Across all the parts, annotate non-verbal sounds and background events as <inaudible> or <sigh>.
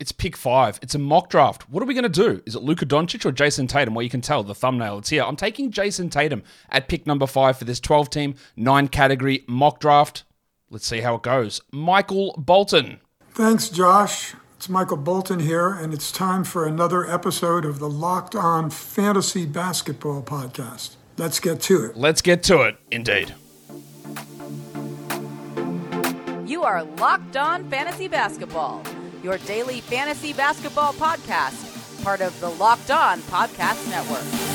It's pick five. It's a mock draft. What are we going to do? Is it Luka Doncic or Jayson Tatum? Well, you can tell the thumbnail. It's here. I'm taking Jayson Tatum at pick number five for this 12 team, nine category mock draft. Let's see how it goes. Michael Bolton. Thanks, Josh. It's Michael Bolton here, and it's time for another episode of the Locked On Fantasy Basketball Podcast. Let's get to it. Let's get to it, indeed. You are Locked On Fantasy Basketball your daily fantasy basketball podcast, part of the Locked On Podcast Network.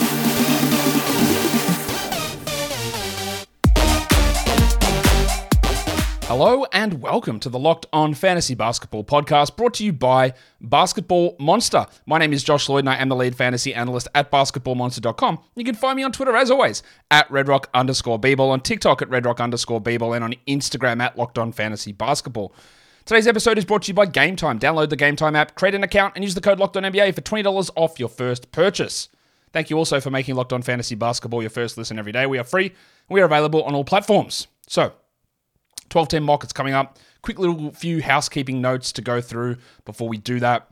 Hello and welcome to the Locked On Fantasy Basketball podcast brought to you by Basketball Monster. My name is Josh Lloyd and I am the lead fantasy analyst at basketballmonster.com. You can find me on Twitter as always at redrock underscore on TikTok at redrock underscore and on Instagram at Locked On Fantasy Basketball. Today's episode is brought to you by Gametime. Download the Gametime app, create an account, and use the code LOCKEDONNBA for $20 off your first purchase. Thank you also for making Locked On Fantasy Basketball your first listen every day. We are free. We are available on all platforms. So, 12 10 mock, it's coming up. Quick little few housekeeping notes to go through before we do that.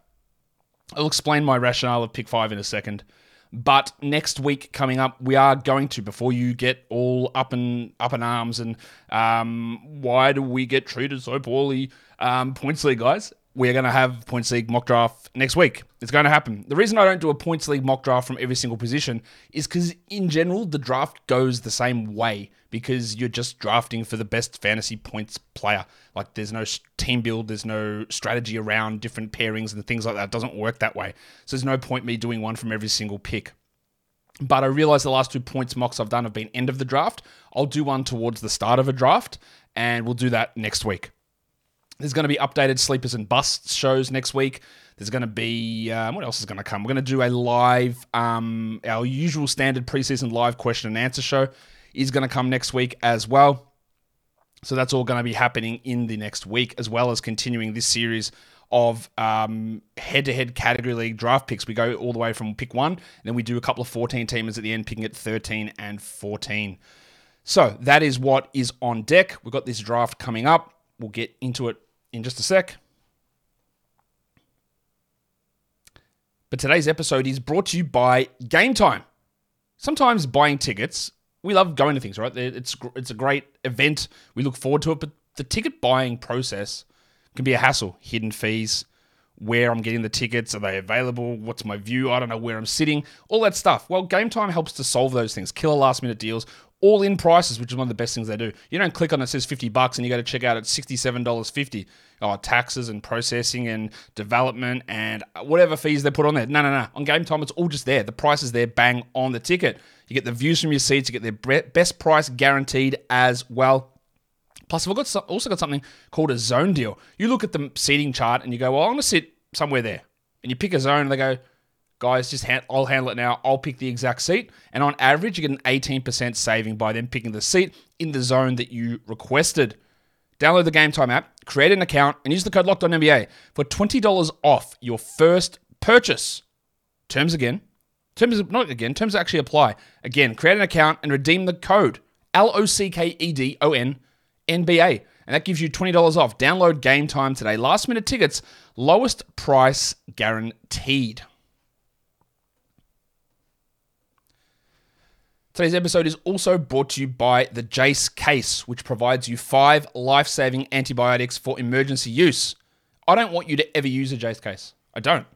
I'll explain my rationale of pick five in a second. But next week coming up, we are going to before you get all up and up in arms and um, why do we get treated so poorly? Um, points league guys, we're going to have points league mock draft next week. It's going to happen. The reason I don't do a points league mock draft from every single position is because in general the draft goes the same way because you're just drafting for the best fantasy points player. Like there's no team build, there's no strategy around different pairings and things like that. It doesn't work that way. So there's no point me doing one from every single pick. But I realize the last two points mocks I've done have been end of the draft. I'll do one towards the start of a draft, and we'll do that next week. There's going to be updated sleepers and busts shows next week. There's going to be um, what else is going to come? We're going to do a live, um, our usual standard preseason live question and answer show is going to come next week as well. So that's all going to be happening in the next week, as well as continuing this series of um, head-to-head category league draft picks. We go all the way from pick one, and then we do a couple of 14 teamers at the end, picking at 13 and 14. So that is what is on deck. We've got this draft coming up. We'll get into it in just a sec. But today's episode is brought to you by Gametime. Sometimes buying tickets we love going to things, right? It's it's a great event. We look forward to it, but the ticket buying process can be a hassle. Hidden fees, where I'm getting the tickets, are they available? What's my view? I don't know where I'm sitting. All that stuff. Well, Gametime helps to solve those things. Killer last minute deals, all in prices, which is one of the best things they do. You don't click on it, says 50 bucks and you go to check out at $67.50. Oh, taxes and processing and development and whatever fees they put on there. No, no, no. On Gametime, it's all just there. The price is there, bang, on the ticket. You get the views from your seats. You get their best price guaranteed as well. Plus, we've got also got something called a zone deal. You look at the seating chart and you go, "Well, I'm going to sit somewhere there," and you pick a zone. and They go, "Guys, just I'll handle it now. I'll pick the exact seat." And on average, you get an 18% saving by them picking the seat in the zone that you requested. Download the Gametime app, create an account, and use the code LOCKEDONNBA for $20 off your first purchase. Terms again Terms not again, terms actually apply. Again, create an account and redeem the code L O C K E D O N N B A. And that gives you $20 off. Download Gametime today. Last minute tickets, lowest price guaranteed. Today's episode is also brought to you by the Jase case, which provides you five life saving antibiotics for emergency use. I don't want you to ever use a Jase case. I don't.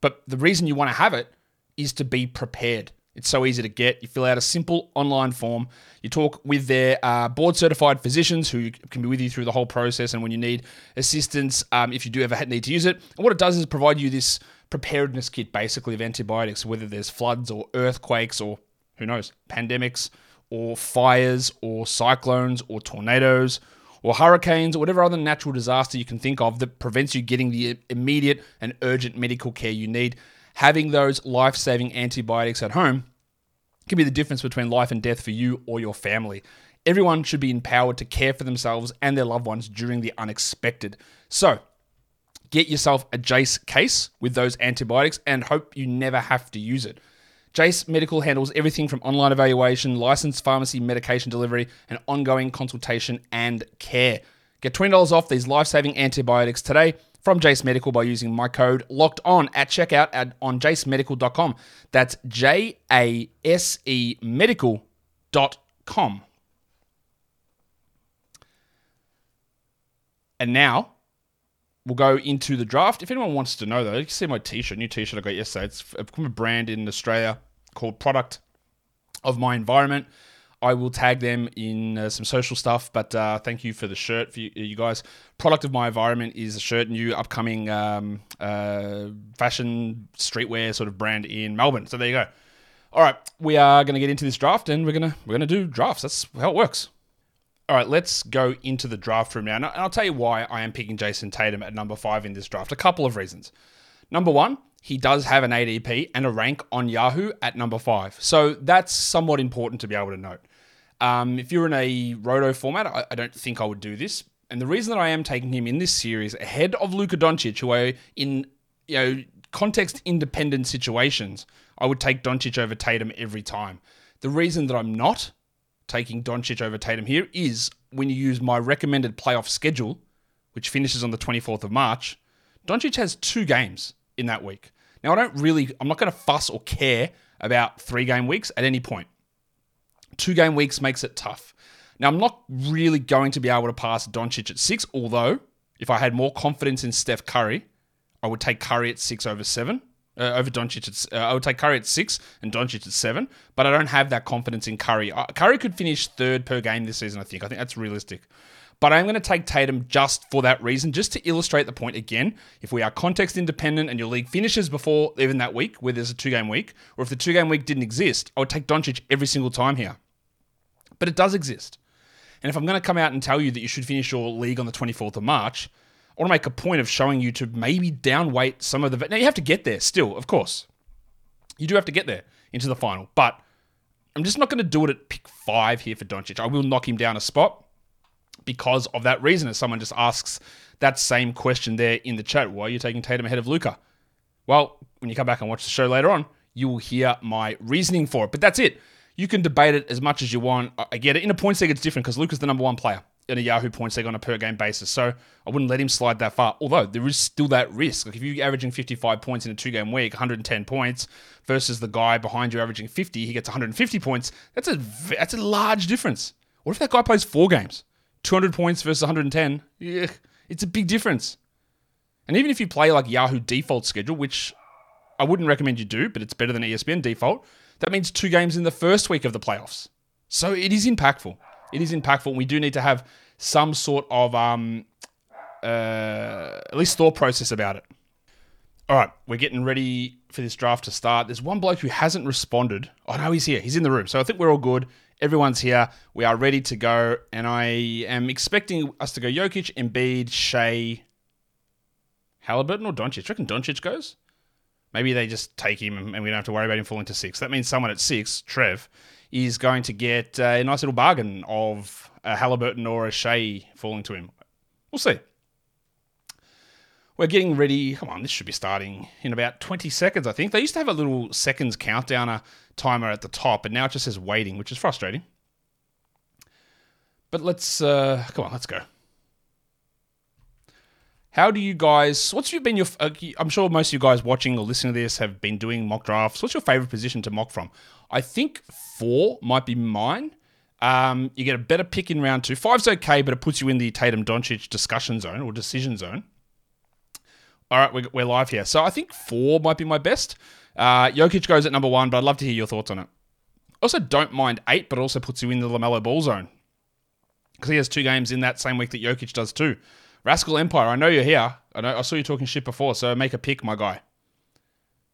But the reason you want to have it is to be prepared. It's so easy to get. You fill out a simple online form. You talk with their uh, board certified physicians who can be with you through the whole process and when you need assistance, um, if you do ever need to use it. And what it does is provide you this preparedness kit basically of antibiotics, whether there's floods or earthquakes or who knows, pandemics or fires or cyclones or tornadoes or hurricanes or whatever other natural disaster you can think of that prevents you getting the immediate and urgent medical care you need having those life saving antibiotics at home can be the difference between life and death for you or your family. Everyone should be empowered to care for themselves and their loved ones during the unexpected. So, get yourself a Jase case with those antibiotics and hope you never have to use it. Jase Medical handles everything from online evaluation, licensed pharmacy medication delivery, and ongoing consultation and care. Get $20 off these life saving antibiotics today from Jase Medical by using my code locked on at checkout at, on jasemedical.com. That's J A S E medical.com. And now we'll go into the draft. If anyone wants to know, though, you can see my t-shirt, new t-shirt I got yesterday. It's from a brand in Australia called Product of My Environment. I will tag them in uh, some social stuff, but uh, thank you for the shirt for you, you, guys. Product of My Environment is a shirt, new upcoming um, uh, fashion streetwear sort of brand in Melbourne. So there you go. All right, we are going to get into this draft, and we're gonna we're gonna do drafts. That's how it works. All right, let's go into the draft room now. And I'll tell you why I am picking Jayson Tatum at number five in this draft. A couple of reasons. Number one, he does have an ADP and a rank on Yahoo at number five. So that's somewhat important to be able to note. Um, if you're in a roto format, I, I, don't think I would do this. And the reason that I am taking him in this series ahead of Luka Doncic, who are in you know context independent situations, I would take Doncic over Tatum every time. The reason that I'm not taking Doncic over Tatum here is when you use my recommended playoff schedule, which finishes on the 24th of March, Doncic has two games in that week. Now, I don't really, I'm not going to fuss or care about three game weeks at any point. Two game weeks makes it tough. Now, I'm not really going to be able to pass Doncic at six, although if I had more confidence in Steph Curry, I would take Curry at six over seven uh, over Doncic. At, uh, I would take Curry at six and Doncic at seven, but I don't have that confidence in Curry. Uh, Curry could finish third per game this season. I think. I think that's realistic. But I'm going to take Tatum just for that reason, just to illustrate the point again. If we are context independent and your league finishes before even that week, where there's a two game week, or if the two game week didn't exist, I would take Doncic every single time here. But it does exist. And if I'm going to come out and tell you that you should finish your league on the 24th of March, I want to make a point of showing you to maybe downweight some of the. Now you have to get there still, of course. You do have to get there into the final, but I'm just not going to do it at pick five here for Doncic. I will knock him down a spot because of that reason. As someone just asks that same question there in the chat, why are you taking Tatum ahead of Luka? Well, when you come back and watch the show later on, you will hear my reasoning for it. But that's it. You can debate it as much as you want. I get it. In a points league, it's different because Luka's the number one player in a Yahoo points league on a per game basis. So I wouldn't let him slide that far. Although there is still that risk. Like if you're averaging 55 points in a two game week, 110 points versus the guy behind you averaging 50, he gets 150 points. That's a that's a large difference. What if that guy plays four games, 200 points versus 110? Yeah, it's a big difference. And even if you play like Yahoo default schedule, which I wouldn't recommend you do, but it's better than ESPN default, that means two games in the first week of the playoffs. So it is impactful it is impactful. We do need to have some sort of um, uh, at least thought process about it. All right, we're getting ready for this draft to start. There's one bloke who hasn't responded. Oh no, he's here. He's in the room. So I think we're all good. Everyone's here. We are ready to go, and I am expecting us to go Jokic, Embiid, Shai, Halliburton, or Doncic. Do you reckon Doncic goes? Maybe they just take him, and we don't have to worry about him falling to six. That means someone at six, Trev, is going to get uh, a nice little bargain of a Halliburton or a Shai falling to him. We'll see. We're getting ready. Come on, this should be starting in about 20 seconds, I think. They used to have a little seconds countdowner uh, timer at the top, and now it just says waiting, which is frustrating. But let's, uh, come on, let's go. How do you guys? What's you been your? Uh, I'm sure most of you guys watching or listening to this have been doing mock drafts. What's your favorite position to mock from? I think four might be mine. Um, you get a better pick in round two. Five's okay, but it puts you in the Tatum Doncic discussion zone or decision zone. All right, we're, live here. So I think four might be my best. Uh, Jokic goes at number one, but I'd love to hear your thoughts on it. Also, don't mind eight, but also puts you in the LaMelo Ball zone because he has two games in that same week that Jokic does too. Rascal Empire, I know you're here. I know I saw you talking shit before, so make a pick, my guy.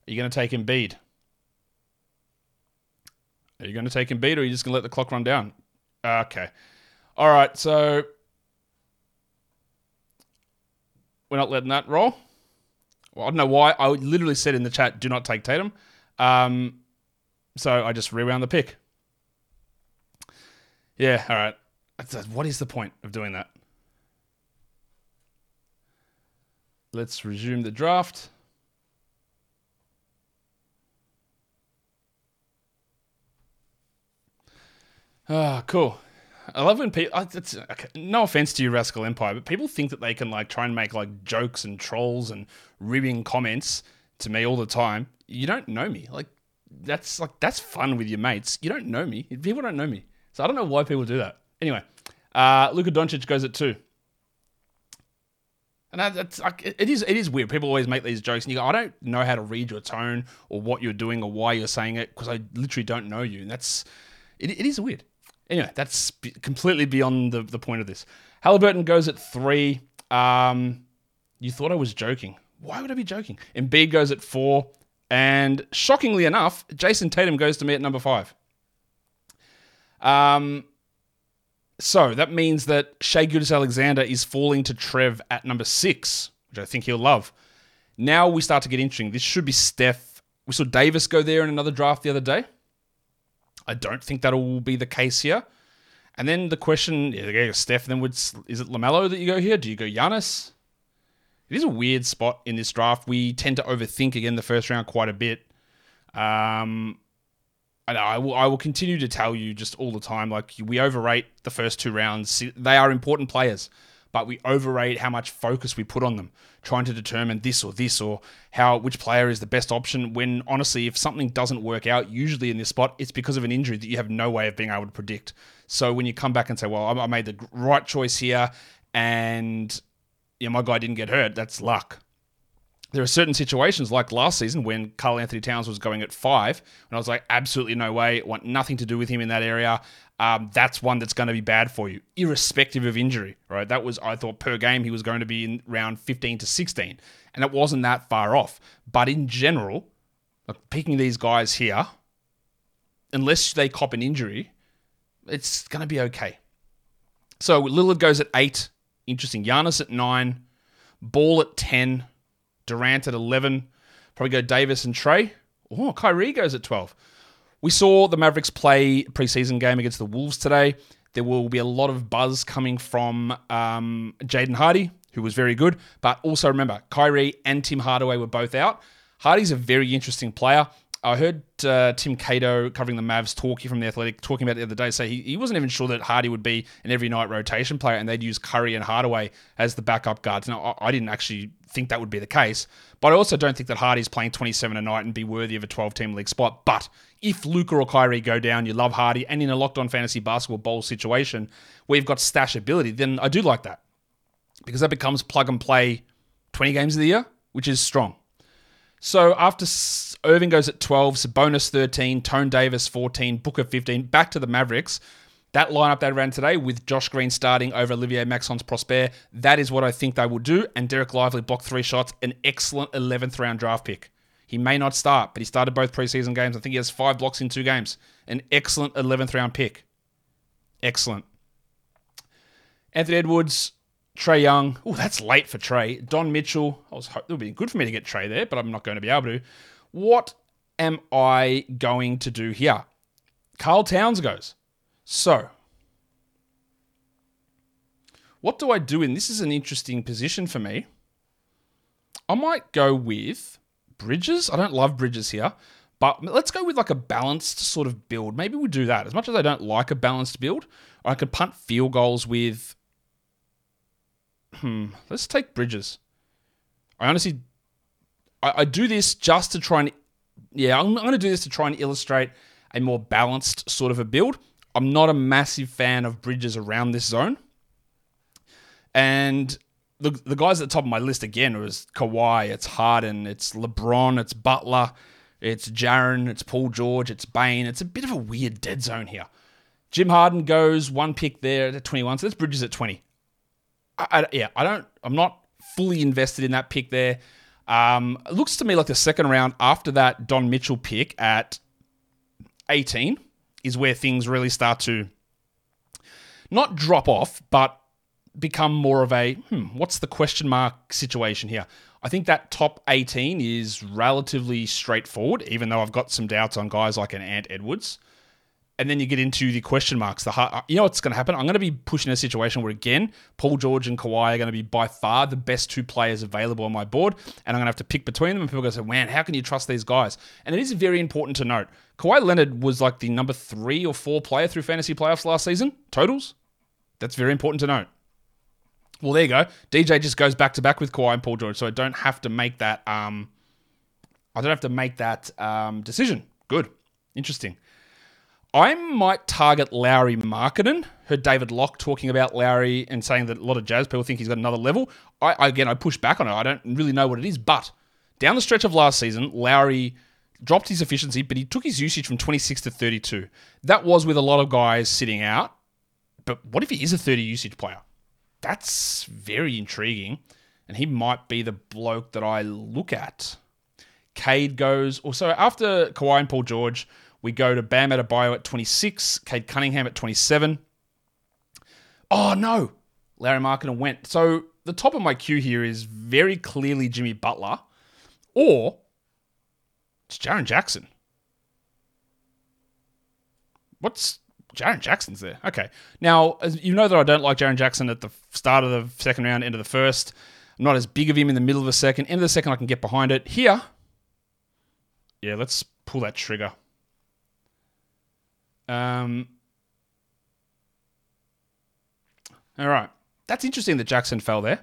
Are you going to take Embiid? Are you going to take Embiid, or are you just going to let the clock run down? Okay. All right, so we're not letting that roll. Well, I don't know why. I literally said in the chat, do not take Tatum. Um, so I just rewound the pick. Yeah, all right. What is the point of doing that? Let's resume the draft. Ah, cool. I love when people. It's, okay, no offense to you, Rascal Empire, but people think that they can like try and make like jokes and trolls and ribbing comments to me all the time. You don't know me. Like that's like that's fun with your mates. You don't know me. People don't know me, so I don't know why people do that. Anyway, uh, Luka Doncic goes at two. And that's like it is. It is weird. People always make these jokes, and you go, "I don't know how to read your tone or what you're doing or why you're saying it because I literally don't know you." And that's it, it is weird. Anyway, that's completely beyond the, the point of this. Halliburton goes at three. Um, you thought I was joking. Why would I be joking? Embiid goes at four. And shockingly enough, Jayson Tatum goes to me at number five. Um, so that means that Shai Gilgeous-Alexander is falling to Trev at number six, which I think he'll love. Now we start to get interesting. This should be Steph. We saw Davis go there in another draft the other day. I don't think that will be the case here. And then the question, yeah, Steph, then would is it LaMelo that you go here? Do you go Giannis? It is a weird spot in this draft. We tend to overthink again the first round quite a bit. Um, and I will I will continue to tell you just all the time, like we overrate the first two rounds. They are important players but we overrate how much focus we put on them, trying to determine this or this or how which player is the best option. When honestly, if something doesn't work out, usually in this spot, it's because of an injury that you have no way of being able to predict. So when you come back and say, "Well, I made the right choice here," and yeah, my guy didn't get hurt, that's luck. There are certain situations like last season when Karl-Anthony Towns was going at five, and I was like, absolutely no way, want nothing to do with him in that area um, that's one that's going to be bad for you, irrespective of injury, right? That was, I thought, per game, he was going to be in round 15 to 16, and it wasn't that far off. But in general, like picking these guys here, unless they cop an injury, it's going to be okay. So Lillard goes at eight. Interesting. Giannis at nine. Ball at 10. Durant at 11. Probably go Davis and Trae. Oh, Kyrie goes at 12. We saw the Mavericks play preseason game against the Wolves today. There will be a lot of buzz coming from um, Jaden Hardy, who was very good. But also remember, Kyrie and Tim Hardaway were both out. Hardy's a very interesting player. I heard uh, Tim Cato covering the Mavs talking from the Athletic talking about the other day. Say he, he wasn't even sure that Hardy would be an every night rotation player, and they'd use Curry and Hardaway as the backup guards. Now I, I didn't actually think that would be the case, but I also don't think that Hardy's playing 27 a night and be worthy of a 12 team league spot. But if Luka or Kyrie go down, you love Hardy, and in a locked on fantasy basketball bowl situation where you've got stash ability, then I do like that because that becomes plug and play 20 games of the year, which is strong. So after Irving goes at 12, Sabonis 13, Tone Davis 14, Booker 15, back to the Mavericks. That lineup they ran today with Josh Green starting over Olivier-Maxence Prosper, that is what I think they will do. And Dereck Lively blocked three shots, an excellent 11th round draft pick. He may not start, but he started both preseason games. I think he has five blocks in two games. An excellent 11th round pick. Excellent. Anthony Edwards, Trae Young. Oh, that's late for Trae. Don Mitchell. I was hoping it would be good for me to get Trae there, but I'm not going to be able to. What am I going to do here? Karl Towns goes. So, what do I do And this is an interesting position for me. I might go with Bridges. I don't love Bridges here, but let's go with like a balanced sort of build. Maybe we do that. As much as I don't like a balanced build, I could punt field goals with hmm, let's take Bridges. I honestly, I, I do this just to try and, yeah, I'm, I'm going to do this to try and illustrate a more balanced sort of a build. I'm not a massive fan of Bridges around this zone. And the, the guys at the top of my list again was Kawhi, it's Harden, it's LeBron, it's Butler, it's Jaren, it's Paul George, it's Bane. It's a bit of a weird dead zone here. Jim Harden goes one pick there at 21, so that's Bridges at 20. I, yeah, I don't. I'm not fully invested in that pick there. Um, it looks to me like the second round after that Don Mitchell pick at 18 is where things really start to not drop off, but become more of a hmm, what's the question mark situation here? I think that top 18 is relatively straightforward, even though I've got some doubts on guys like an Ant Edwards and then you get into the question marks. The you know what's going to happen? I'm going to be pushing a situation where again, Paul George and Kawhi are going to be by far the best two players available on my board, and I'm going to have to pick between them. And people are going to say, "Man, how can you trust these guys?" And it is very important to note. Kawhi Leonard was like the number three or four player through fantasy playoffs last season totals. That's very important to note. Well, there you go. DJ just goes back to back with Kawhi and Paul George, so I don't have to make that. Um, I don't have to make that um, decision. Good, interesting. I might target Lauri Markkanen. Heard David Locke talking about Lauri and saying that a lot of Jazz people think he's got another level. I again, I push back on it. I don't really know what it is, but down the stretch of last season, Lauri dropped his efficiency, but he took his usage from 26 to 32. That was with a lot of guys sitting out. But what if he is a 30 usage player? That's very intriguing. And he might be the bloke that I look at. Cade goes, also after Kawhi and Paul George, we go to Bam Adebayo at 26, Cade Cunningham at 27. Oh no, Lauri Markkanen went. So the top of my queue here is very clearly Jimmy Butler, or it's Jaren Jackson. What's Jaren Jackson's there? Okay. Now, you know that I don't like Jaren Jackson at the start of the second round, end of the first. I'm not as big of him in the middle of the second. End of the second, I can get behind it. Here, yeah, let's pull that trigger. Um. All right. That's interesting that Jackson fell there.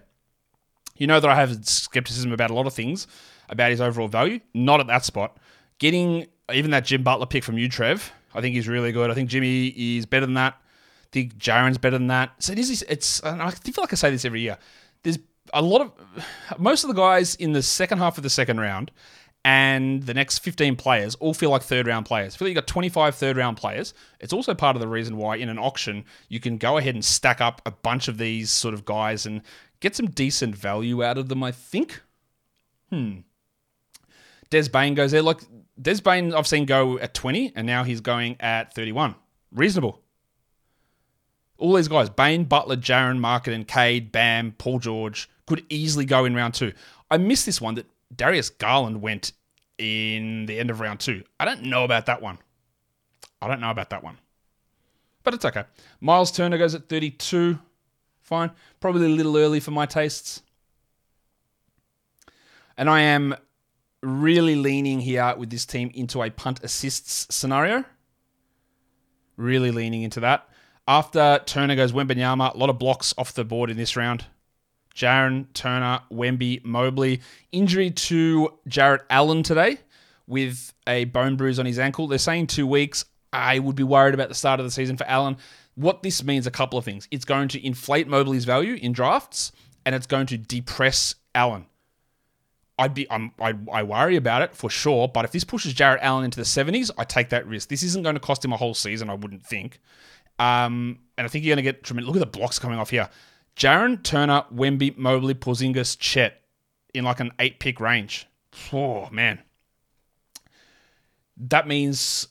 You know that I have skepticism about a lot of things about his overall value. Not at that spot. Getting even that Jim Butler pick from you, Trev, I think he's really good. I think Jimmy is better than that. I think Jaren's better than that. So it is. It's. I feel like I say this every year. There's a lot of most of the guys in the second half of the second round and the next 15 players all feel like third round players. I feel like you got 25 third round players. It's also part of the reason why in an auction you can go ahead and stack up a bunch of these sort of guys and get some decent value out of them, I think. Hmm. Des Bane goes there. Like Des Bane, I've seen go at 20, and now he's going at 31. Reasonable. All these guys, Bane, Butler, Jaren, Market, and Cade, Bam, Paul George, could easily go in round two. I missed this one that Darius Garland went in the end of round two. I don't know about that one. I don't know about that one. But it's okay. Miles Turner goes at 32. Fine. Probably a little early for my tastes. And I am really leaning here with this team into a punt assists scenario. Really leaning into that. After Turner goes Wembanyama, a lot of blocks off the board in this round. Jaren, Turner, Wemby, Mobley. Injury to Jarrett Allen today with a bone bruise on his ankle. They're saying two weeks. I would be worried about the start of the season for Allen. What this means a couple of things. It's going to inflate Mobley's value in drafts, and it's going to depress Allen. I'd be I'm, I, I worry about it for sure. But if this pushes Jarrett Allen into the 70s, I take that risk. This isn't going to cost him a whole season, I wouldn't think. Um, and I think you're going to get tremendous. Look at the blocks coming off here. Jaren, Turner, Wemby, Mobley, Porzingis, Chet in like an eight pick range. Oh man, that means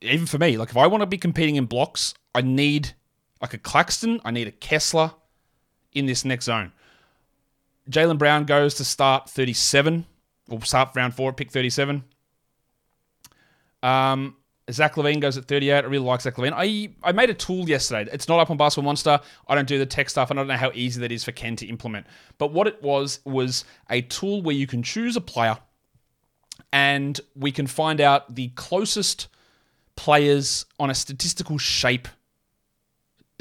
even for me, like if I want to be competing in blocks, I need like a Claxton, I need a Kessler in this next zone. Jaylen Brown goes to start 37, or start round four, pick 37. Um, Zach LaVine goes at 38. I really like Zach LaVine. I, I made a tool yesterday. It's not up on Basketball Monster. I don't do the tech stuff, and I don't know how easy that is for Ken to implement. But what it was was a tool where you can choose a player, and we can find out the closest players on a statistical shape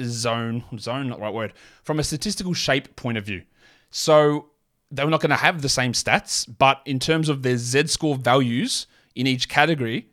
zone. Zone, not the right word. From a statistical shape point of view. So they were not going to have the same stats, but in terms of their Z score values in each category,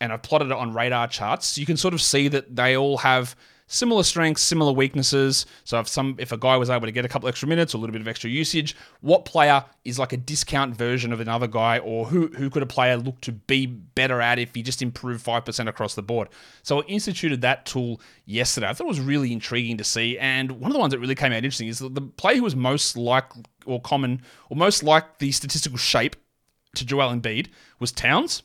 and I've plotted it on radar charts, you can sort of see that they all have similar strengths, similar weaknesses. So if some if a guy was able to get a couple extra minutes or a little bit of extra usage, what player is like a discount version of another guy, or who who could a player look to be better at if he just improved five percent across the board? So I instituted that tool yesterday. I thought it was really intriguing to see, and one of the ones that really came out interesting is that the player who was most like or common or most like the statistical shape to Joel Embiid was Towns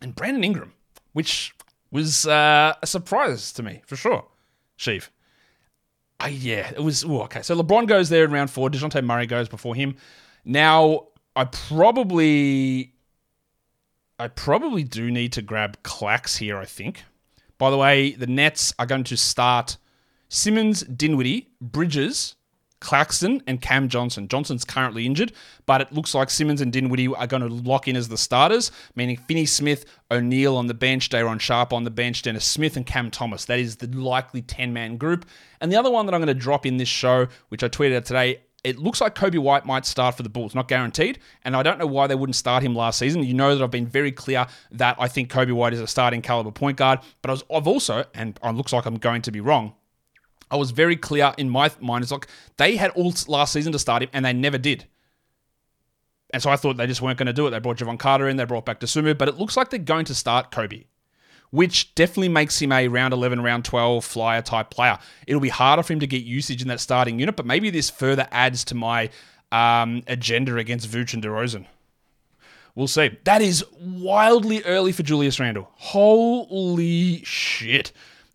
and Brandon Ingram, which was uh, a surprise to me for sure. Sheev. Uh, yeah, it was ooh, okay. So LeBron goes there in round four. Dejounte Murray goes before him. Now I probably, I probably do need to grab Clax here. I think. By the way, the Nets are going to start Simmons, Dinwiddie, Bridges, Claxton and Cam Johnson. Johnson's currently injured, but it looks like Simmons and Dinwiddie are going to lock in as the starters, meaning Finney Smith, O'Neal on the bench, Day'Ron Sharpe on the bench, Dennis Smith and Cam Thomas. That is the likely 10 man group. And the other one that I'm going to drop in this show, which I tweeted out today, it looks like Coby White might start for the Bulls, not guaranteed. And I don't know why they wouldn't start him last season. You know that I've been very clear that I think Coby White is a starting caliber point guard, but I was, I've also, and it looks like I'm going to be wrong, I was very clear in my mind. It's like they had all last season to start him, and they never did. And so I thought they just weren't going to do it. They brought Jevon Carter in, they brought back Dosunmu, but it looks like they're going to start Coby, which definitely makes him a round 11, round 12 flyer type player. It'll be harder for him to get usage in that starting unit, but maybe this further adds to my um, agenda against Vooch and DeRozan. We'll see. That is wildly early for Julius Randle. Holy shit.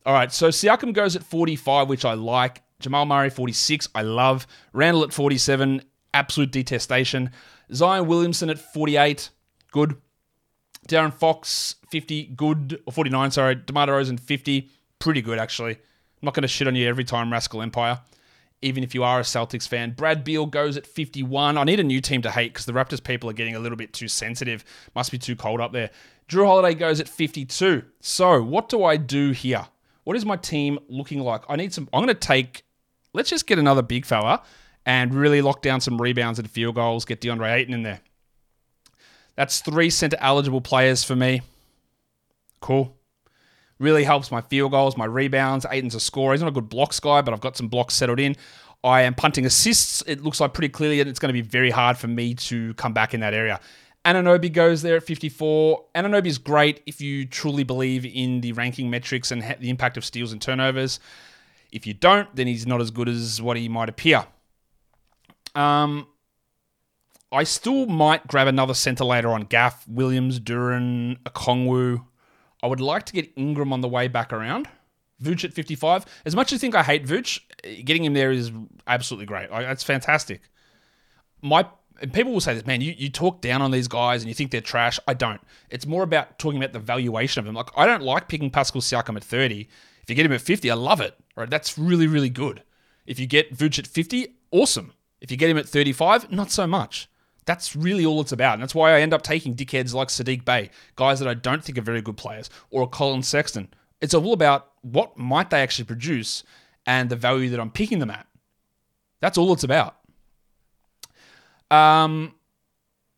All right, so Siakam goes at 45, which I like. Jamal Murray, 46, I love. Randle at 47, absolute detestation. Zion Williamson at 48, good. De'Aaron Fox, 50, good. Or 49, sorry. DeMar DeRozan, 50, pretty good, actually. I'm not going to shit on you every time, Rascal Empire, even if you are a Celtics fan. Brad Beal goes at 51. I need a new team to hate because the Raptors people are getting a little bit too sensitive. Must be too cold up there. Jrue Holiday goes at 52. So, what do I do here? What is my team looking like? I need some. I'm going to take. Let's just get another big fella and really lock down some rebounds and field goals. Get DeAndre Ayton in there. That's three center eligible players for me. Cool. Really helps my field goals, my rebounds. Ayton's a scorer. He's not a good blocks guy, but I've got some blocks settled in. I am punting assists. It looks like pretty clearly that it's going to be very hard for me to come back in that area. Anunoby goes there at 54. Anunoby is great if you truly believe in the ranking metrics and the impact of steals and turnovers. If you don't, then he's not as good as what he might appear. Um, I still might grab another center later on. Gaff, Williams, Duren, Okongwu. I would like to get Ingram on the way back around. Vooch at 55. As much as I think I hate Vooch, getting him there is absolutely great. That's fantastic. My and people will say this, man, you, you talk down on these guys and you think they're trash. I don't. It's more about talking about the valuation of them. Like, I don't like picking Pascal Siakam at 30. If you get him at 50, I love it. Right? That's really, really good. If you get Vooch at 50, awesome. If you get him at 35, not so much. That's really all it's about. And that's why I end up taking dickheads like Saddiq Bey, guys that I don't think are very good players, or Collin Sexton. It's all about what might they actually produce and the value that I'm picking them at. That's all it's about. Um,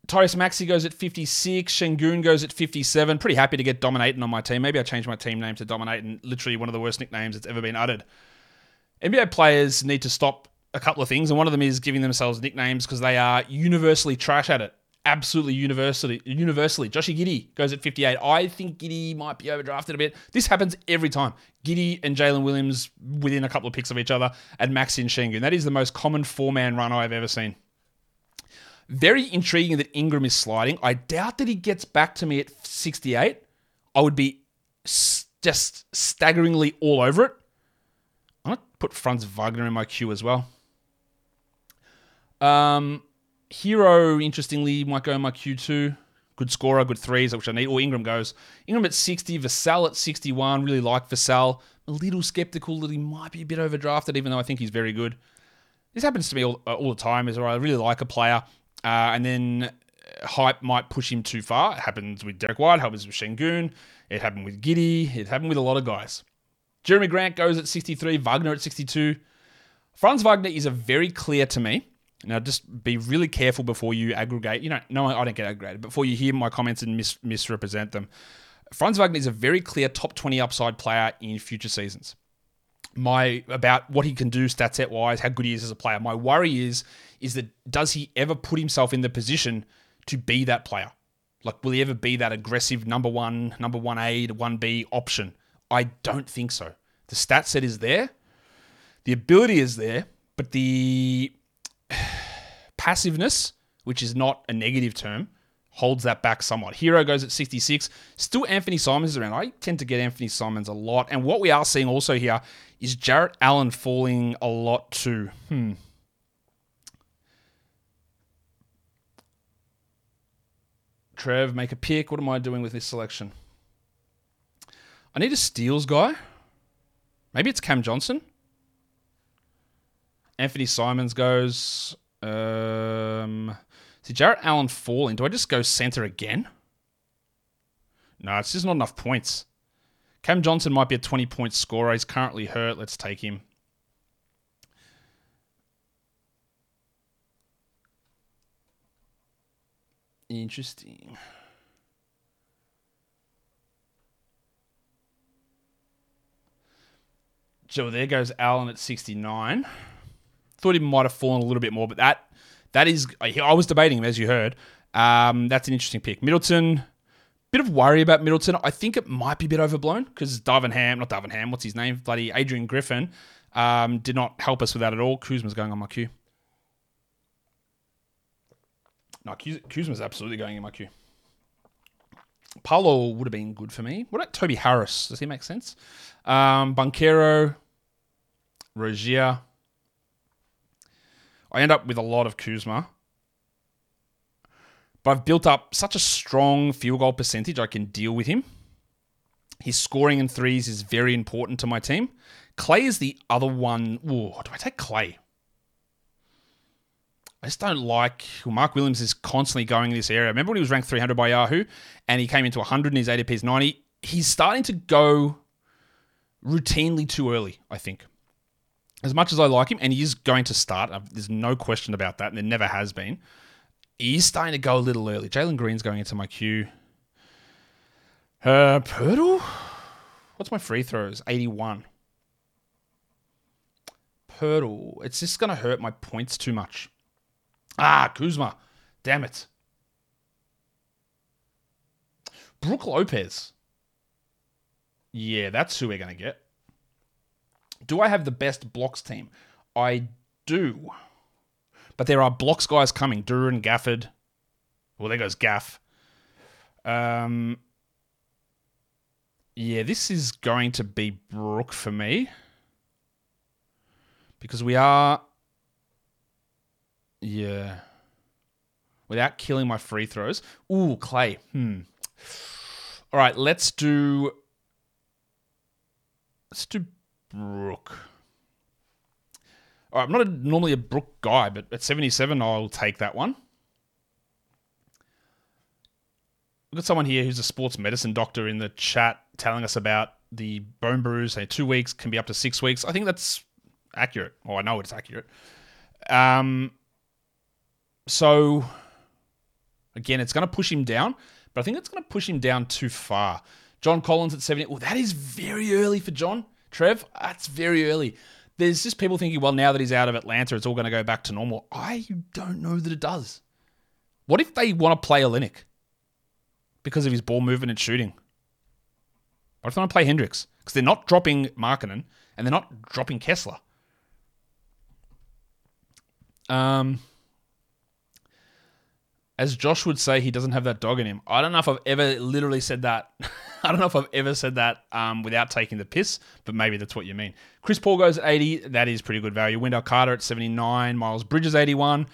Tyrese Maxey goes at 56. Sengun goes at 57. Pretty happy to get Dominating on my team. Maybe I change my team name to Dominating. Literally one of the worst nicknames that's ever been uttered. NBA players need to stop a couple of things, and one of them is giving themselves nicknames because they are universally trash at it. Absolutely universally. Universally. Joshy Giddey goes at 58. I think Giddey might be overdrafted a bit. This happens every time. Giddey and Jalen Williams within a couple of picks of each other, and Maxey and Sengun. That is the most common four man run I've ever seen. Very intriguing that Ingram is sliding. I doubt that he gets back to me at 68. I would be just staggeringly all over it. I'm going to put Franz Wagner in my queue as well. Um, Herro, interestingly, might go in my queue too. Good scorer, good threes, which I need. Or Ingram goes. Ingram at 60, Vassell at 61. Really like Vassell. A little skeptical that he might be a bit overdrafted, even though I think he's very good. This happens to me all, uh, all the time. Is where I really like a player uh, and then hype might push him too far. It happens with Derrick White, It happens with Sengun, it happened with Giddey, it happened with a lot of guys. Jerami Grant goes at 63, Wagner at 62. Franz Wagner is a very clear to me. Now, just be really careful before you aggregate. You know, no, I don't get aggregated. Before you hear my comments and mis- misrepresent them, Franz Wagner is a very clear top 20 upside player in future seasons. My about what he can do stat set wise, how good he is as a player. My worry is is that does he ever put himself in the position to be that player? Like, will he ever be that aggressive number one, number one A to one B option? I don't think so. The stat set is there, the ability is there, but the <sighs> passiveness, which is not a negative term, holds that back somewhat. Herro goes at 66. Still Anthony Simons is around. I tend to get Anthony Simons a lot. And what we are seeing also here is Jarrett Allen falling a lot too. Hmm. Trev, make a pick. What am I doing with this selection? I need a steals guy. Maybe it's Cam Johnson. Anthony Simons goes. Um, see Jarrett Allen falling. Do I just go center again? No, it's just not enough points. Cam Johnson might be a 20 point scorer. He's currently hurt. Let's take him. Interesting. So there goes Allen at 69. Thought he might have fallen a little bit more, but that that is I was debating him as you heard. Um, that's an interesting pick. Middleton, bit of worry about Middleton. I think it might be a bit overblown because Darvin Ham, not Darvin Ham, what's his name? Bloody Adrian Griffin um, did not help us with that at all. Kuzma's going on my queue. No, Kuzma's absolutely going in my queue. Paolo would have been good for me. What about Toby Harris? Does he make sense? Um, Banchero, Rozier. I end up with a lot of Kuzma. But I've built up such a strong field goal percentage, I can deal with him. His scoring in threes is very important to my team. Klay is the other one. Ooh, do I take Klay? I just don't like Mark Williams is constantly going in this area. Remember when he was ranked 300 by Yahoo and he came into 100 and his ADP is 90? He's starting to go routinely too early, I think. As much as I like him, and he is going to start, uh, there's no question about that, and there never has been. He is starting to go a little early. Jalen Green's going into my queue. Uh? What's my free throws? 81. Poeltl. It's just going to hurt my points too much. Ah, Kuzma. Damn it. Brook Lopez. Yeah, that's who we're going to get. Do I have the best blocks team? I do. But there are blocks guys coming. Duren, Gafford. Well, there goes Gaff. Um, yeah, this is going to be Brook for me. Because we are yeah. Without killing my free throws. Ooh, Klay. Hmm. All right, let's do. Let's do Brook. All right, I'm not a, normally a Brook guy, but at 77, I'll take that one. We've got someone here who's a sports medicine doctor in the chat telling us about the bone bruise. Say two weeks can be up to six weeks. I think that's accurate. Or I know it's accurate. Um, so again, it's going to push him down, but I think it's going to push him down too far. John Collins at 70. Well, that is very early for John. Trev, that's very early. There's just people thinking, well, now that he's out of Atlanta, it's all going to go back to normal. I don't know that it does. What if they want to play Olynyk because of his ball movement and shooting? What if they want to play Hendricks? Because they're not dropping Markkanen and they're not dropping Kessler. Um, as Josh would say, he doesn't have that dog in him. I don't know if I've ever literally said that. <laughs> I don't know if I've ever said that um, without taking the piss, but maybe that's what you mean. Chris Paul goes 80. That is pretty good value. Wendell Carter at 79. Miles Bridges 81.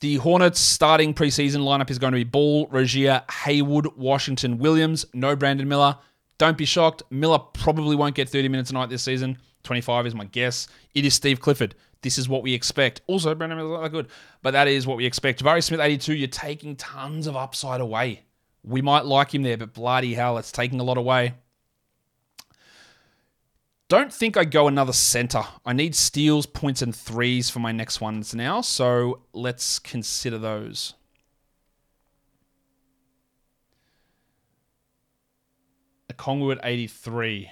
The Hornets starting preseason lineup is going to be Ball, Rozier, Hayward, Washington, Williams. No Brandon Miller. Don't be shocked. Miller probably won't get 30 minutes a night this season. 25 is my guess. It is Steve Clifford. This is what we expect. Also, Brandon Miller's not that good, but that is what we expect. Jabari Smith, 82, you're taking tons of upside away. We might like him there, but bloody hell, it's taking a lot away. Don't think I go another center. I need steals, points, and threes for my next ones now, so let's consider those. Okongwu at 83.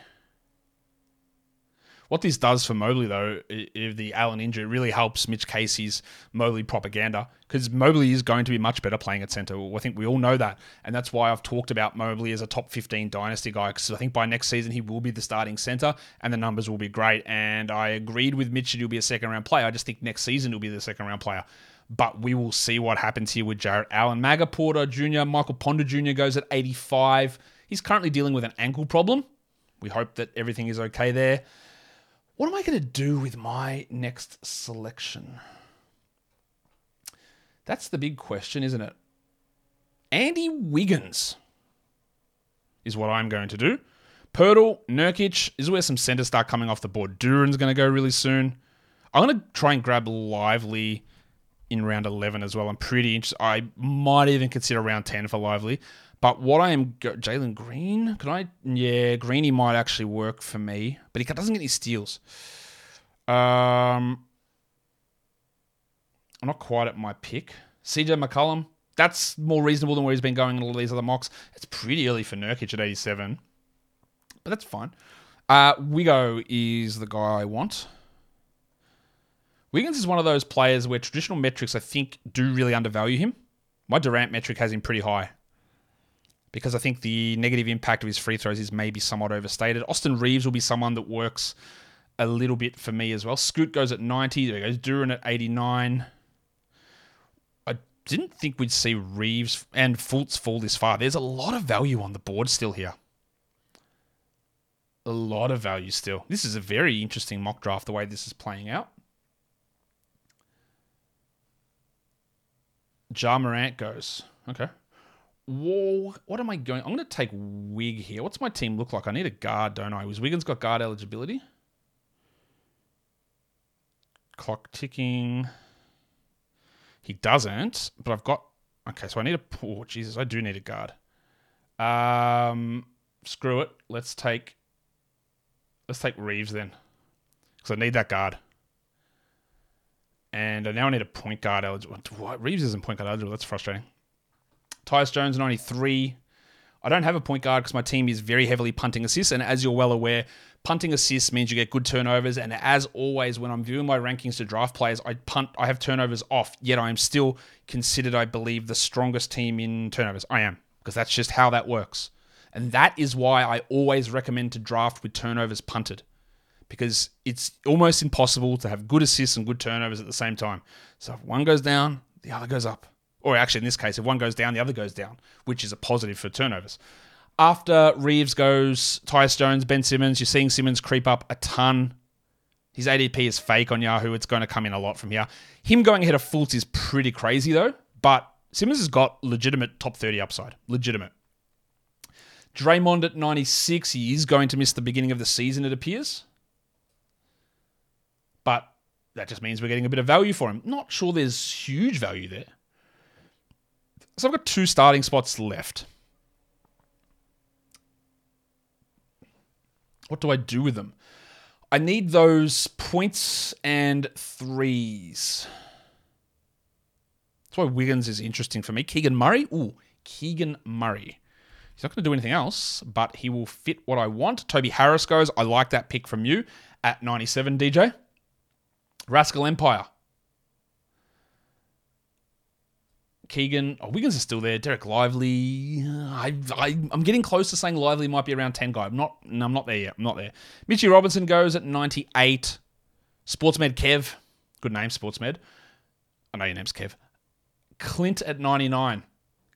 What this does for Mobley, though, if the Allen injury really helps Mitch Casey's Mobley propaganda, because Mobley is going to be much better playing at center. I think we all know that. And that's why I've talked about Mobley as a top 15 dynasty guy, because I think by next season he will be the starting center and the numbers will be great. And I agreed with Mitch that he'll be a second round player. I just think next season he'll be the second round player but we will see what happens here with Jarrett Allen. Maga Porter Jr., Michael Ponder Jr. goes at 85. He's currently dealing with an ankle problem. We hope that everything is okay there. What am I going to do with my next selection? That's the big question, isn't it? Andy Wiggins is what I'm going to do. Poeltl, Nurkic is where some centers start coming off the board. Duren's going to go really soon. I'm going to try and grab Lively in round 11 as well. I'm pretty interested. I might even consider round 10 for Lively. But what I am, Jalen Green, can I? Yeah, Greeny might actually work for me, but he doesn't get any steals. Um, I'm not quite at my pick. CJ McCollum, that's more reasonable than where he's been going in all these other mocks. It's pretty early for Nurkic at 87, but that's fine. Uh, Wigo is the guy I want. Wiggins is one of those players where traditional metrics, I think, do really undervalue him. My Durant metric has him pretty high because I think the negative impact of his free throws is maybe somewhat overstated. Austin Reaves will be someone that works a little bit for me as well. Scoot goes at 90. There goes Duren at 89. I didn't think we'd see Reaves and Fultz fall this far. There's a lot of value on the board still here. A lot of value still. This is a very interesting mock draft the way this is playing out. Ja Morant goes. Okay. Whoa, what am I going? I'm going to take Wig here. What's my team look like? I need a guard, don't I? Was Wiggins got guard eligibility? Clock ticking. He doesn't, but I've got. Okay, so I need a. Oh, Jesus, I do need a guard. Um, screw it. Let's take. Let's take Reaves then, because I need that guard. And I now I need a point guard eligible. What? Reaves isn't point guard eligible. That's frustrating. Tyus Jones, 93. I don't have a point guard because my team is very heavily punting assists. And as you're well aware, punting assists means you get good turnovers. And as always, when I'm viewing my rankings to draft players, I punt, I have turnovers off. Yet I am still considered, I believe, the strongest team in turnovers. I am because that's just how that works. And that is why I always recommend to draft with turnovers punted because it's almost impossible to have good assists and good turnovers at the same time. So if one goes down, the other goes up. Or actually, in this case, if one goes down, the other goes down, which is a positive for turnovers. After Reaves goes, Tyus Jones, Ben Simmons, you're seeing Simmons creep up a ton. His ADP is fake on Yahoo. It's going to come in a lot from here. Him going ahead of Fultz is pretty crazy, though. But Simmons has got legitimate top 30 upside. Legitimate. Draymond at 96. He is going to miss the beginning of the season, it appears but that just means we're getting a bit of value for him. Not sure there's huge value there. So I've got two starting spots left. What do I do with them? I need those points and threes. That's why Wiggins is interesting for me. Keegan Murray. Ooh, Keegan Murray. He's not going to do anything else, but he will fit what I want. Toby Harris goes. I like that pick from you at 97, DJ. Rascal Empire. Keegan, oh, Wiggins is still there. Dereck Lively, I, I, am getting close to saying Lively might be around 10 guy. I'm not, no, I'm not there yet. I'm not there. Mitchy Robinson goes at 98. Sportsmed Kev, good name, Sportsmed. I know your name's Kev. Clint at 99.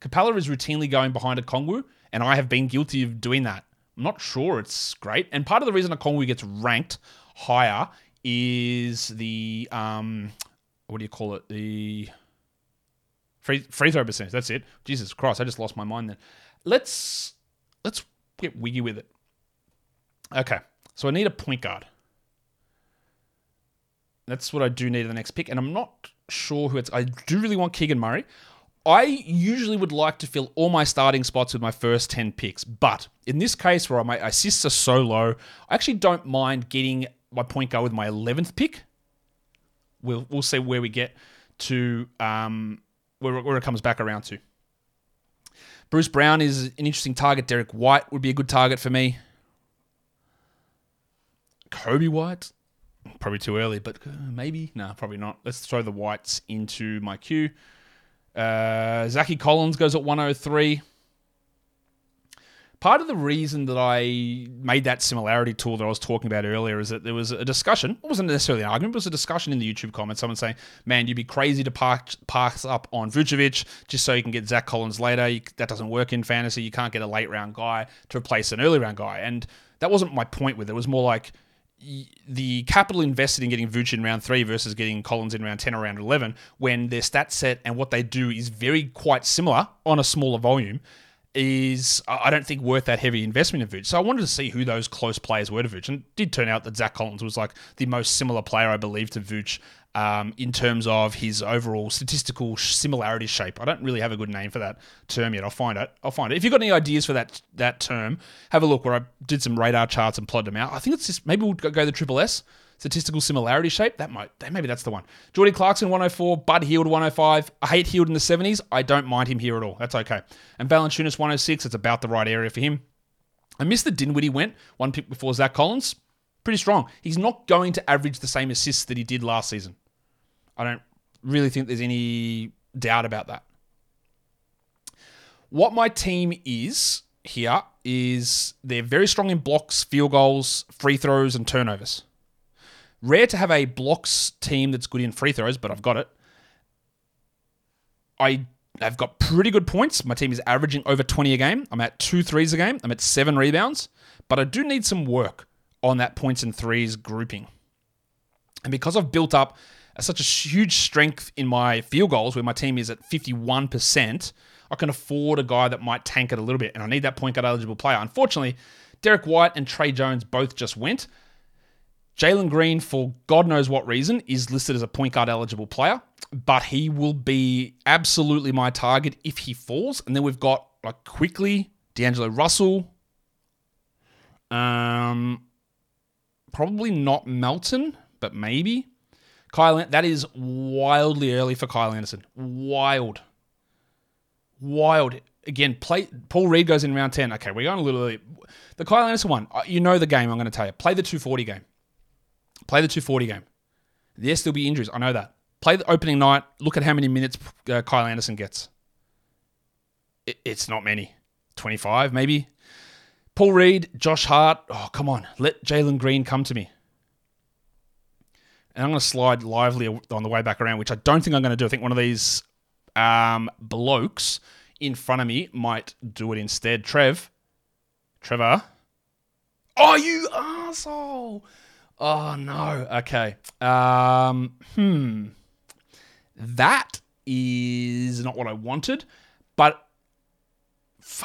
Capela is routinely going behind Okongwu, and I have been guilty of doing that. I'm not sure it's great. And part of the reason Okongwu gets ranked higher is the um, what do you call it? The free free throw percentage. That's it. Jesus Christ, I just lost my mind then. Let's let's get wiggy with it. Okay, so I need a point guard. That's what I do need in the next pick, and I'm not sure who it's. I do really want Keegan Murray. I usually would like to fill all my starting spots with my first 10 picks, but in this case where my assists are so low, I actually don't mind getting my point guard with my 11th pick. We'll, we'll see where we get to, um, where, where it comes back around to. Bruce Brown is an interesting target. Derrick White would be a good target for me. Coby White, probably too early, but uh, maybe. No, probably not. Let's throw the Whites into my queue. Uh, Zachy Collins goes at 103 part of the reason that I made that similarity tool that I was talking about earlier is that there was a discussion. It wasn't necessarily an argument, it was a discussion in the YouTube comments. Someone saying, man, you'd be crazy to park, pass up on Vucevic just so you can get Zach Collins later. You, that doesn't work in fantasy. You can't get a late round guy to replace an early round guy. And that wasn't my point with it. It was more like the capital invested in getting Vuce in round three versus getting Collins in round 10 or round 11 when their stat set and what they do is very quite similar on a smaller volume is, I don't think, worth that heavy investment in Vooch. So I wanted to see who those close players were to Vooch. And it did turn out that Zach Collins was like the most similar player, I believe, to Vooch um, in terms of his overall statistical similarity shape. I don't really have a good name for that term yet. I'll find it. I'll find it. If you've got any ideas for that that term, have a look where I did some radar charts and plotted them out. I think it's just maybe we'll go the triple S statistical similarity shape. That might that, maybe that's the one. Jordy Clarkson 104, Bud Hield 105. I hate Hield in the 70s. I don't mind him here at all. That's okay. And Valanciunas 106. It's about the right area for him. I missed the Dinwiddie went one pick before Zach Collins. Pretty strong. He's not going to average the same assists that he did last season. I don't really think there's any doubt about that. What my team is here is they're very strong in blocks, field goals, free throws, and turnovers. Rare to have a blocks team that's good in free throws, but I've got it. I have got pretty good points. My team is averaging over 20 a game. I'm at two threes a game. I'm at seven rebounds, but I do need some work on that points and threes grouping. And because I've built up such a huge strength in my field goals, where my team is at 51%, I can afford a guy that might tank it a little bit, and I need that point guard eligible player. Unfortunately, Derrick White and Tre Jones both just went. Jalen Green, for God knows what reason, is listed as a point guard eligible player, but he will be absolutely my target if he falls. And then we've got like quickly D'Angelo Russell, um, probably not Melton, but maybe Kyle. That is wildly early for Kyle Anderson. Wild, wild. Again, play. Paul Reed goes in round ten. Okay, we're going a little early. The Kyle Anderson one, uh, you know the game. I'm going to tell you. Play the 240 game. Play the 240 game. Yes, there'll be injuries. I know that. Play the opening night. Look at how many minutes uh, Kyle Anderson gets. It, it's not many. 25, maybe. Paul Reed, Josh Hart. Oh, come on. Let Jalen Green come to me. And I'm going to slide lively on the way back around, which I don't think I'm going to do. I think one of these um, blokes in front of me might do it instead. Trev. Trevor. Oh, you asshole. Oh no. Okay. Um, hmm. That is not what I wanted, but <sighs>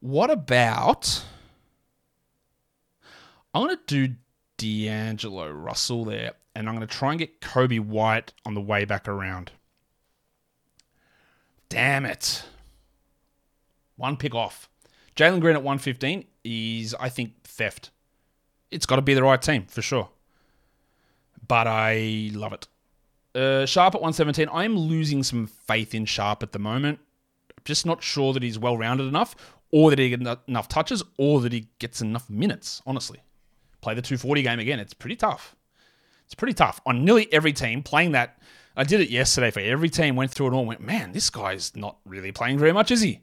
what about? I'm gonna do D'Angelo Russell there, and I'm gonna try and get Coby White on the way back around. Damn it. One pick off. Jalen Green at 115 is, I think, theft. It's got to be the right team, for sure. But I love it. Uh, Sharpe at 117. I'm losing some faith in Sharpe at the moment. Just not sure that he's well rounded enough, or that he gets enough touches, or that he gets enough minutes, honestly. Play the 240 game again. It's pretty tough. It's pretty tough. On nearly every team, playing that. I did it yesterday for every team, went through it all went, man, this guy's not really playing very much, is he?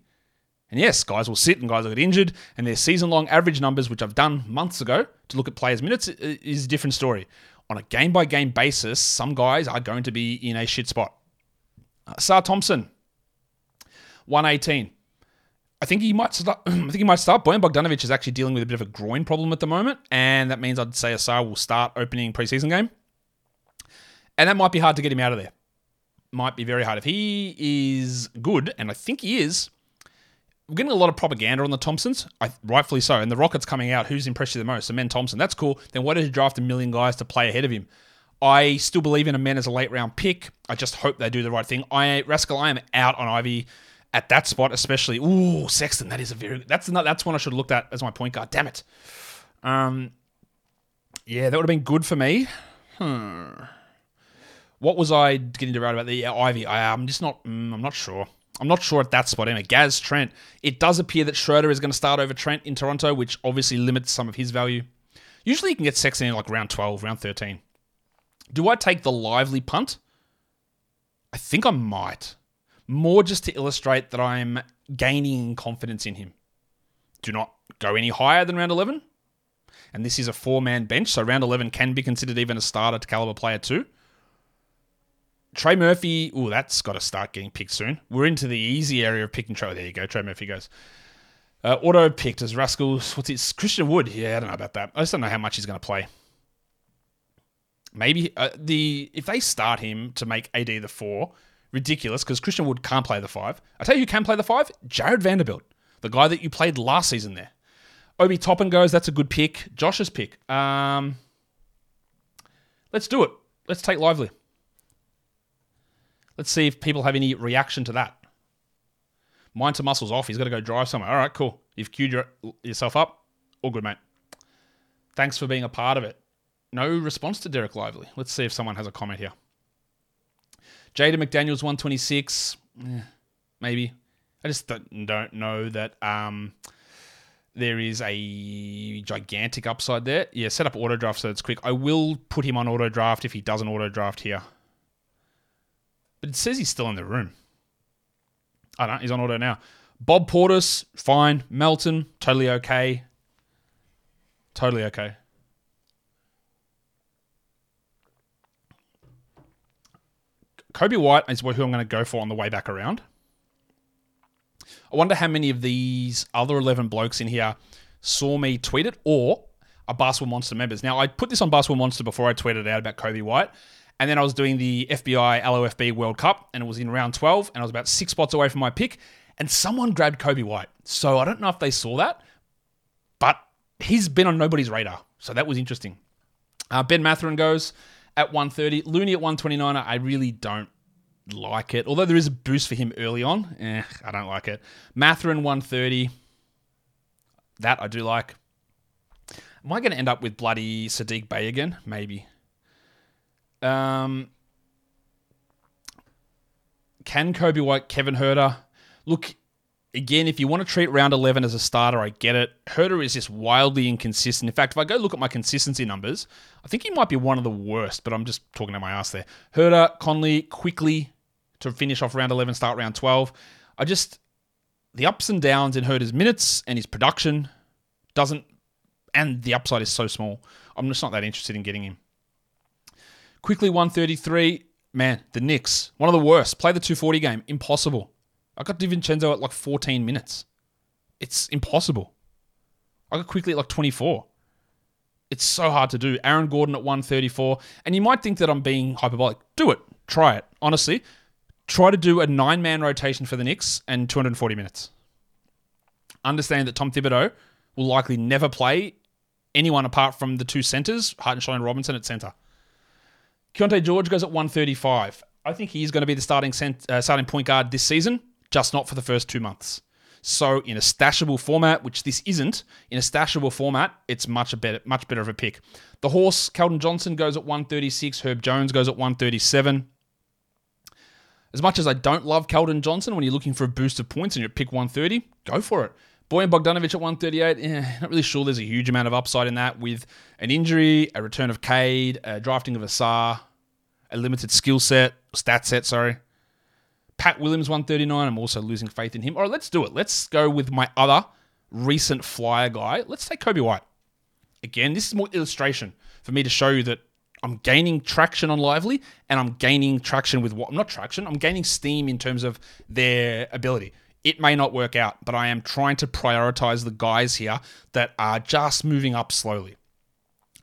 And yes, guys will sit and guys will get injured, and their season long average numbers, which I've done months ago to look at players' minutes, is a different story. On a game by game basis, some guys are going to be in a shit spot. Uh, Ausar Thompson, 118. I think he might start. <clears throat> I think he might start. Bojan Bogdanovic is actually dealing with a bit of a groin problem at the moment, and that means I'd say Ausar will start opening preseason game, and that might be hard to get him out of there. Might be very hard if he is good, and I think he is we're getting a lot of propaganda on the Thompsons, I, rightfully so. And the Rockets coming out, who's impressed you the most? Amen Thompson. That's cool. Then why did you draft a million guys to play ahead of him? I still believe in a Amen as a late round pick. I just hope they do the right thing. I Rascal, I am out on Ivey at that spot, especially. Ooh, Sexton. That is a very that's not that's one I should have looked at as my point guard. Damn it. Um, yeah, that would have been good for me. Hmm. What was I getting to write about the Ivey? I, I'm just not. Mm, I'm not sure. I'm not sure at that spot anyway. Gaz Trent. It does appear that Schroeder is going to start over Trent in Toronto, which obviously limits some of his value. Usually you can get Sexton in like round 12, round 13. Do I take the lively punt? I think I might. More just to illustrate that I'm gaining confidence in him. Do not go any higher than round 11. And this is a four man bench, so round 11 can be considered even a starter to caliber player too. Trey Murphy, oh, that's got to start getting picked soon. We're into the easy area of picking Trey. There you go. Trey Murphy goes. Uh, auto picked as Rascals. What's it? Christian Wood. Yeah, I don't know about that. I just don't know how much he's going to play. Maybe uh, the if they start him to make AD the four, ridiculous because Christian Wood can't play the five. I tell you who can play the five? Jarred Vanderbilt, the guy that you played last season there. Obi Toppin goes, that's a good pick. Josh's pick. Um, let's do it. Let's take Lively. Let's see if people have any reaction to that. Mind to muscles off. He's got to go drive somewhere. All right, cool. You've queued your, yourself up. All good, mate. Thanks for being a part of it. No response to Dereck Lively. Let's see if someone has a comment here. Jaden McDaniels, 126. Eh, maybe. I just don't, don't know that um, there is a gigantic upside there. Yeah, set up auto draft so it's quick. I will put him on auto draft if he doesn't auto draft here. But it says he's still in the room. I don't. He's on auto now. Bob Portis, fine. Melton, totally okay. Totally okay. Coby White is who I'm going to go for on the way back around. I wonder how many of these other 11 blokes in here saw me tweet it or are Basketball Monster members. Now, I put this on Basketball Monster before I tweeted out about Coby White. And then I was doing the FBI LOFB World Cup, and it was in round 12, and I was about six spots away from my pick, and someone grabbed Coby White. So I don't know if they saw that, but he's been on nobody's radar. So that was interesting. Uh, ben Mathurin goes at 130. Looney at 129. I really don't like it. Although there is a boost for him early on. Eh, I don't like it. Mathurin 130. That I do like. Am I going to end up with bloody Saddiq Bey again? Maybe. Um, can Coby White, Kevin Huerter? Look, again, if you want to treat round 11 as a starter, I get it. Huerter is just wildly inconsistent. In fact, if I go look at my consistency numbers, I think he might be one of the worst, but I'm just talking to my ass there. Huerter, Conley, Quickley to finish off round 11, start round 12. I just, the ups and downs in Huerter's minutes and his production doesn't, and the upside is so small. I'm just not that interested in getting him. Quickley 133. Man, the Knicks, one of the worst. Play the 240 game. Impossible. I got DiVincenzo at like 14 minutes. It's impossible. I got Quickley at like 24. It's so hard to do. Aaron Gordon at 134. And you might think that I'm being hyperbolic. Do it. Try it. Honestly, try to do a nine man rotation for the Knicks and 240 minutes. Understand that Tom Thibodeau will likely never play anyone apart from the two centers, Hartenstein and Robinson at center. Keyonte George goes at 135. I think he's going to be the starting cent- uh, starting point guard this season, just not for the first two months. So in a stashable format, which this isn't, in a stashable format, it's much a better, much better of a pick. The horse, Keldon Johnson goes at 136. Herb Jones goes at 137. As much as I don't love Keldon Johnson, when you're looking for a boost of points and you're at pick 130, go for it. Bojan Bogdanovic at 138, eh, not really sure there's a huge amount of upside in that with an injury, a return of Cade, a drafting of Ausar, a limited skill set, stat set, sorry. Pat Williams 139, I'm also losing faith in him. All right, let's do it. Let's go with my other recent flyer guy. Let's take Coby White. Again, this is more illustration for me to show you that I'm gaining traction on Lively and I'm gaining traction with what? Not traction, I'm gaining steam in terms of their ability. It may not work out, but I am trying to prioritize the guys here that are just moving up slowly.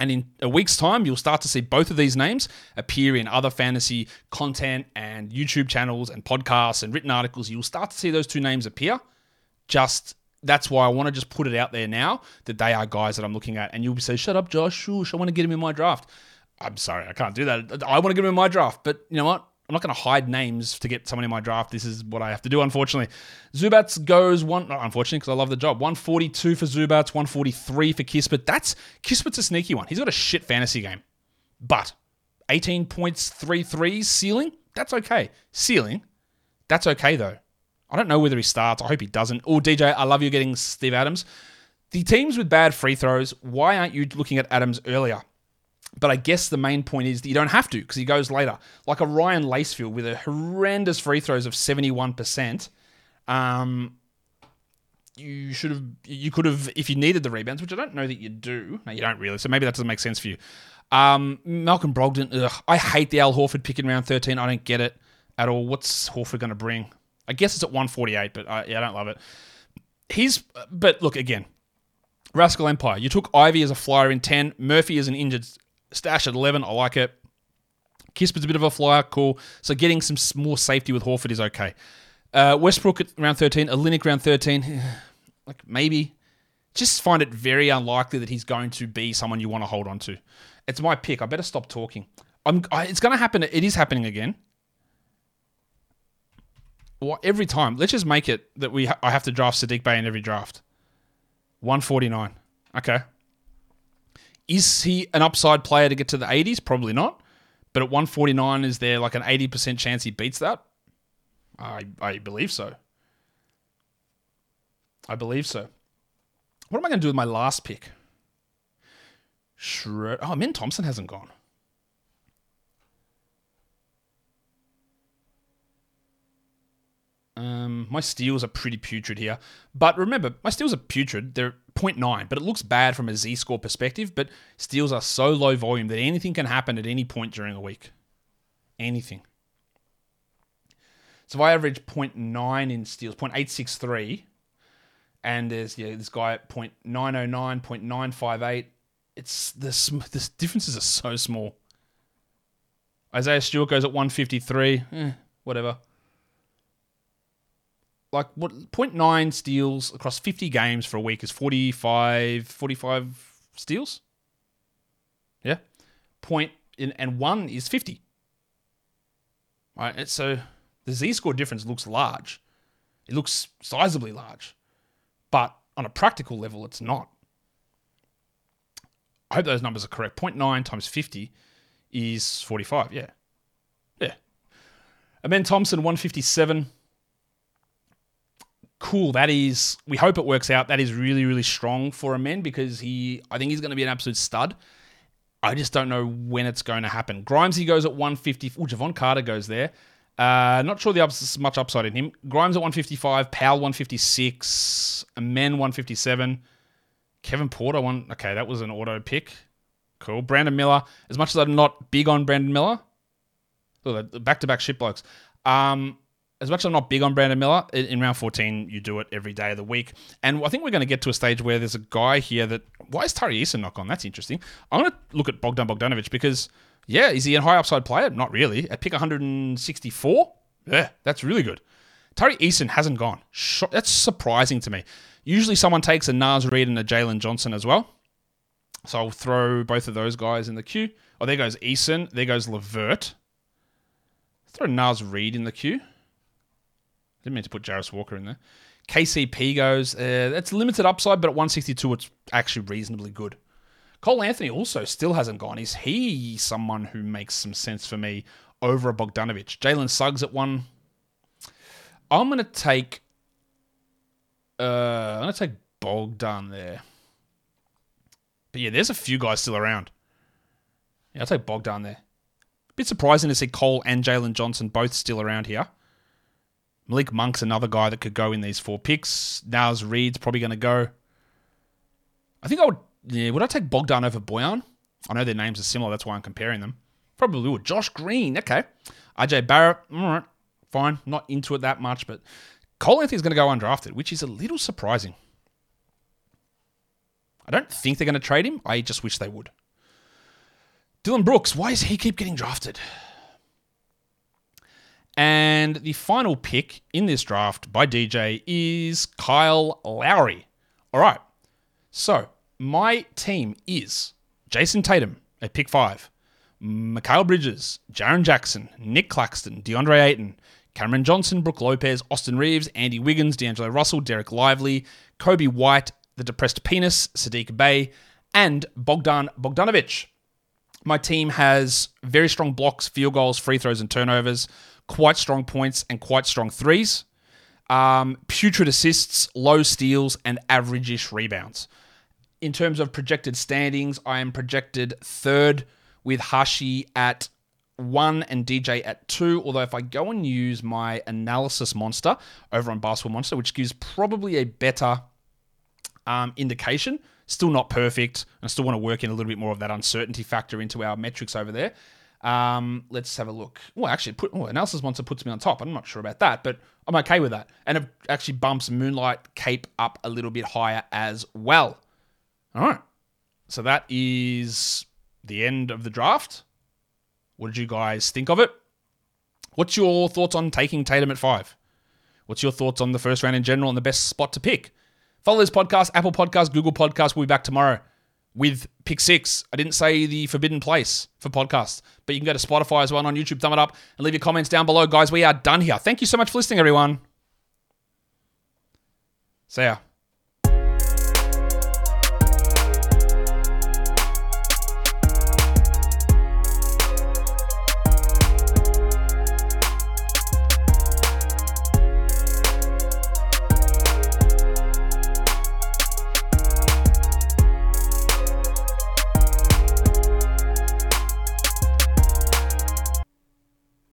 And in a week's time, you'll start to see both of these names appear in other fantasy content and YouTube channels and podcasts and written articles. You'll start to see those two names appear. Just that's why I want to just put it out there now that they are guys that I'm looking at. And you'll saying, shut up, Josh. Shush, I want to get him in my draft. I'm sorry, I can't do that. I want to get him in my draft, but you know what? I'm not going to hide names to get someone in my draft. This is what I have to do, unfortunately. Zubac goes one, not unfortunately, because I love the job. 142 for Zubac, 143 for Kispert. That's Kispert's a sneaky one. He's got a shit fantasy game, but 18 points, three threes, ceiling. That's okay. Ceiling, that's okay though. I don't know whether he starts. I hope he doesn't. Oh, DJ, I love you getting Steve Adams. The teams with bad free throws, why aren't you looking at Adams earlier? But I guess the main point is that you don't have to because he goes later. Like a Ryan Lacefield with a horrendous free throws of 71%. Um, you should have, you could have, if you needed the rebounds, which I don't know that you do. No, you don't really. So maybe that doesn't make sense for you. Um, Malcolm Brogdon, ugh, I hate the Al Horford pick in round 13. I don't get it at all. What's Horford going to bring? I guess it's at 148, but I, yeah, I don't love it. He's, but look, again, Rascal Empire. You took Ivey as a flyer in 10, Murphy as an injured Stash at 11. I like it. Kispert's a bit of a flyer, cool. So getting some more safety with Horford is okay. Uh, Westbrook at round 13, Olynyk round 13, <sighs> like maybe. Just find it very unlikely that he's going to be someone you want to hold on to. It's my pick. I better stop talking. I'm. I, it's going to happen. It is happening again. Well, every time. Let's just make it that we. Ha- I have to draft Saddiq Bey in every draft. 149. Okay. Is he an upside player to get to the 80s? Probably not. But at 149, is there like an 80% chance he beats that? I, I believe so. I believe so. What am I going to do with my last pick? Shred. Oh, Min Thompson hasn't gone. Um, my steals are pretty putrid here. But remember, my steals are putrid. They're 0.9, but it looks bad from a Z score perspective. But steals are so low volume that anything can happen at any point during a week. Anything. So if I average 0.9 in steals, 0.863, and there's yeah, this guy at 0.909, 0.958, it's this the differences are so small. Isaiah Stewart goes at 153, eh, whatever like what 0.9 steals across 50 games for a week is 45 45 steals? Yeah. Point in, and one is 50 right and so the z-score difference looks large. It looks sizably large but on a practical level it's not. I hope those numbers are correct. 0.9 times 50 is 45 yeah. Yeah. Amen Thompson 157 cool. That is, we hope it works out. That is really, really strong for Amen because he, I think he's going to be an absolute stud. I just don't know when it's going to happen. Grimes, he goes at 150. Oh, Jevon Carter goes there. Uh, not sure the ups, much upside in him. Grimes at 155, Powell 156, Amen 157, Kevin Porter one. Okay, that was an auto pick. Cool. Brandon Miller. As much as I'm not big on Brandon Miller, look, back to back shit blokes. Um, as much as I'm not big on Brandon Miller, in, round 14, you do it every day of the week. And I think we're going to get to a stage where there's a guy here that. Why is Tari Eason not gone? That's interesting. I'm going to look at Bogdan Bogdanovic because, yeah, is he a high upside player? Not really. At pick 164, yeah, that's really good. Tari Eason hasn't gone. That's surprising to me. Usually someone takes a Naz Reid and a Jalen Johnson as well. So I'll throw both of those guys in the queue. Oh, there goes Eason. There goes Levert. Throw Naz Reid in the queue. Didn't mean to put Jarace Walker in there. KCP goes, uh, that's limited upside, but at 162, it's actually reasonably good. Cole Anthony also still hasn't gone. Is he someone who makes some sense for me over a Bogdanovic? Jalen Suggs at one. I'm gonna take. Uh, I'm gonna take Bogdan there. But yeah, there's a few guys still around. Yeah, I'll take Bogdan there. Bit surprising to see Cole and Jalen Johnson both still around here. Malik Monk's another guy that could go in these four picks. Naz Reid's probably going to go. I think I would. Yeah, would I take Bogdan over Bojan? I know their names are similar. That's why I'm comparing them. Probably would. Josh Green. Okay. RJ Barrett. All right. Fine. Not into it that much, but Cole Anthony's going to go undrafted, which is a little surprising. I don't think they're going to trade him. I just wish they would. Dillon Brooks. Why does he keep getting drafted? And the final pick in this draft by DJ is Kyle Lowry. All right. So my team is Jayson Tatum at pick five, Mikal Bridges, Jaren Jackson, Nick Claxton, DeAndre Ayton, Cameron Johnson, Brook Lopez, Austin Reaves, Andy Wiggins, D'Angelo Russell, Dereck Lively, Coby White, the depressed penis, Saddiq Bey, and Bogdan Bogdanovic. My team has very strong blocks, field goals, free throws, and turnovers quite strong points and quite strong threes. Um, putrid assists, low steals, and average-ish rebounds. In terms of projected standings, I am projected third with Hashi at one and DJ at two. Although if I go and use my analysis monster over on Basketball Monster, which gives probably a better um, indication, still not perfect. and I still want to work in a little bit more of that uncertainty factor into our metrics over there. Um, let's have a look. Well, actually, put oh, analysis monster puts me on top. I'm not sure about that, but I'm okay with that. And it actually bumps Moonlight Cape up a little bit higher as well. All right. So that is the end of the draft. What did you guys think of it? What's your thoughts on taking Tatum at five? What's your thoughts on the first round in general and the best spot to pick? Follow this podcast, Apple Podcast, Google Podcast. We'll be back tomorrow with pick six. I didn't say the forbidden place for podcasts, but you can go to Spotify as well and on YouTube. Thumb it up and leave your comments down below. Guys, we are done here. Thank you so much for listening, everyone. See ya.